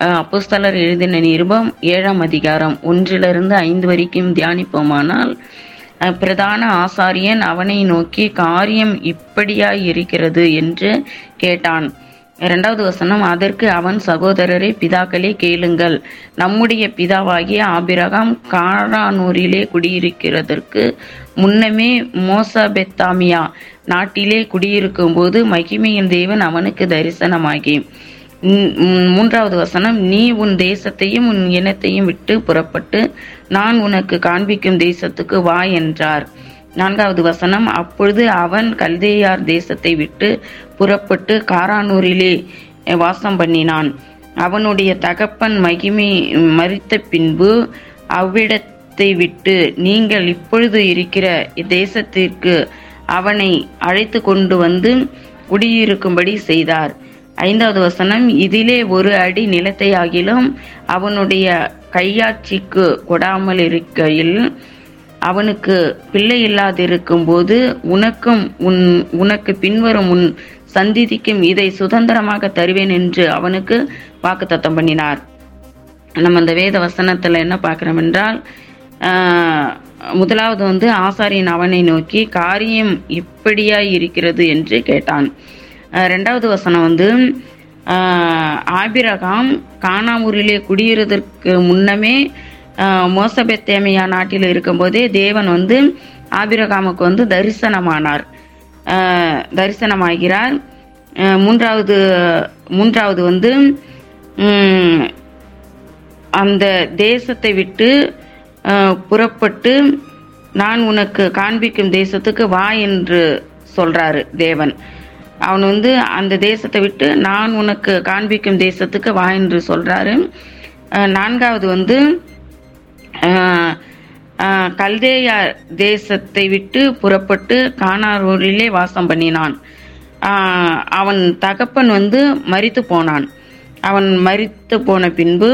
அப்போஸ்தலர் எழுதின நிருபம் ஏழாம் அதிகாரம் ஒன்றிலிருந்து ஐந்து வரைக்கும் தியானிப்போமானால் பிரதான ஆசாரியன் அவனை நோக்கி காரியம் இப்படியாய் இருக்கிறது என்று கேட்டான். இரண்டாவது வசனம் அதற்கு அவன் சகோதரரை பிதாக்களே கேளுங்கள். நம்முடைய பிதாவாகிய ஆபிரகாம் காரானூரிலே குடியிருக்கிறதற்கு முன்னமே மோசபெத்தாமியா நாட்டிலே குடியிருக்கும் போது மகிமையின் தேவன் அவனுக்கு தரிசனமாகி மூன்றாவது வசனம் நீ உன் தேசத்தையும் உன் இனத்தையும் விட்டு புறப்பட்டு நான் உனக்கு காண்பிக்கும் தேசத்துக்கு வா என்றார். நான்காவது வசனம் அப்பொழுது அவன் கல்தேயார் தேசத்தை விட்டு புறப்பட்டு காரானூரிலே வாசம் பண்ணினான். அவனுடைய தகப்பன் மகிமை மறித்த பின்பு அவ்விடத்தை விட்டு நீங்கள் இப்பொழுது இருக்கிற தேசத்திற்கு அவனை அழைத்து கொண்டு வந்து குடியிருக்கும்படி செய்தார். ஐந்தாவது வசனம் இதிலே ஒரு அடி நிலத்தை ஆகிலும் அவனுடைய கையாட்சிக்கு கொடாமல் இருக்கையில் அவனுக்கு பிள்ளை இல்லாதிருக்கும் போது உனக்கும் உன் உனக்கு பின்வரும் உன் சந்திதிக்கும் இதை சுதந்திரமாக தருவேன் என்று அவனுக்கு வாக்குத்தத்தம் பண்ணினார். நம்ம அந்த வேத வசனத்துல என்ன பார்க்கிறோம் என்றால் முதலாவது வந்து ஆசாரியன் அவனை நோக்கி காரியம் இப்படியாய் இருக்கிறது என்று கேட்டான். ரெண்டாவது வசனம் வந்து ஆபிரகாம் கானாவூரிலே குடியிருந்ததற்கு முன்னமே மோசபெத்தேமையா நாட்டில் இருக்கும்போதே தேவன் வந்து ஆபிரகாமுக்கு வந்து தரிசனமானார். தரிசனமாகிறார். மூன்றாவது மூன்றாவது வந்து அந்த தேசத்தை விட்டு புறப்பட்டு நான் உனக்கு காண்பிக்கும் தேசத்துக்கு வா என்று சொல்றாரு தேவன். அவன் வந்து அந்த தேசத்தை விட்டு நான் உனக்கு காண்பிக்கும் தேசத்துக்கு வா என்று சொல்றாரு. நான்காவது வந்து கல்தேயார் கல்தேயா தேசத்தை விட்டு புறப்பட்டு கானாரூரிலே வாசம் பண்ணினான். அவன் தகப்பன் வந்து மறித்து போனான். அவன் மறித்து போன பின்பு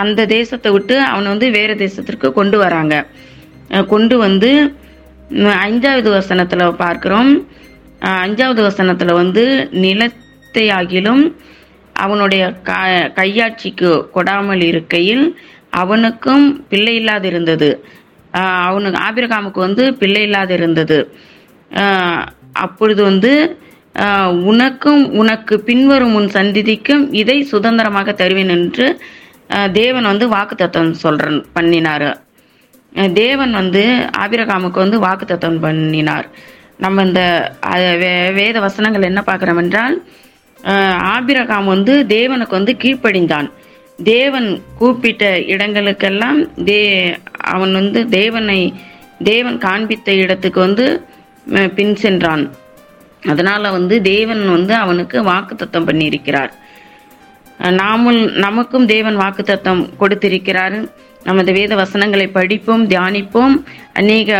அந்த தேசத்தை விட்டு அவனை வந்து வேற தேசத்திற்கு கொண்டு வராங்க. கொண்டு வந்து உம், ஐந்தாவது வசனத்துல பார்க்கிறோம். அஞ்சாவது வசனத்துல வந்து நிலத்தை ஆகிலும் அவனுடைய க- கையாட்சிக்கு கொடாமல் இருக்கையில் அவனுக்கும் பிள்ளை இல்லாது இருந்தது அவனுக்கு ஆபிரகாமுக்கு வந்து பிள்ளை இல்லாது இருந்தது அப்பொழுது வந்து உனக்கும் உனக்கு பின்வரும் உன் சந்திதிக்கும் இதை சுதந்திரமாக தருவேன் என்று தேவன் வந்து வாக்குத்தத்தம் சொல்ற பண்ணினாரு. தேவன் வந்து ஆபிரகாமுக்கு வந்து வாக்குத்தத்தம் பண்ணினார். நம்ம இந்த வே- வேத வசனங்கள் என்ன பார்க்கிறோம் என்றால் ஆபிரகாம் வந்து தேவனுக்கு வந்து கீழ்ப்படிந்தான். தேவன் கூப்பிட்ட இடங்களுக்கெல்லாம் தே அவன் வந்து தேவனை தேவன் காண்பித்த இடத்துக்கு வந்து பின் சென்றான். அதனால வந்து தேவன் வந்து அவனுக்கு வாக்குத்தத்தம் பண்ணியிருக்கிறார். நாமும் நமக்கும் தேவன் வாக்குத்தத்தம் கொடுத்திருக்கிறார். நமது வேத வசனங்களை படிப்போம் தியானிப்போம் அநேக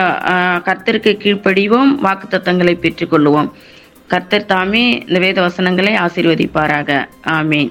கர்த்தருக்கு கீழ்ப்படிவோம் வாக்குத்தத்தங்களை பெற்றுக்கொள்வோம் கர்த்தர் தாமே இந்த வேத வசனங்களை ஆசீர்வதிப்பாராக. ஆமேன்.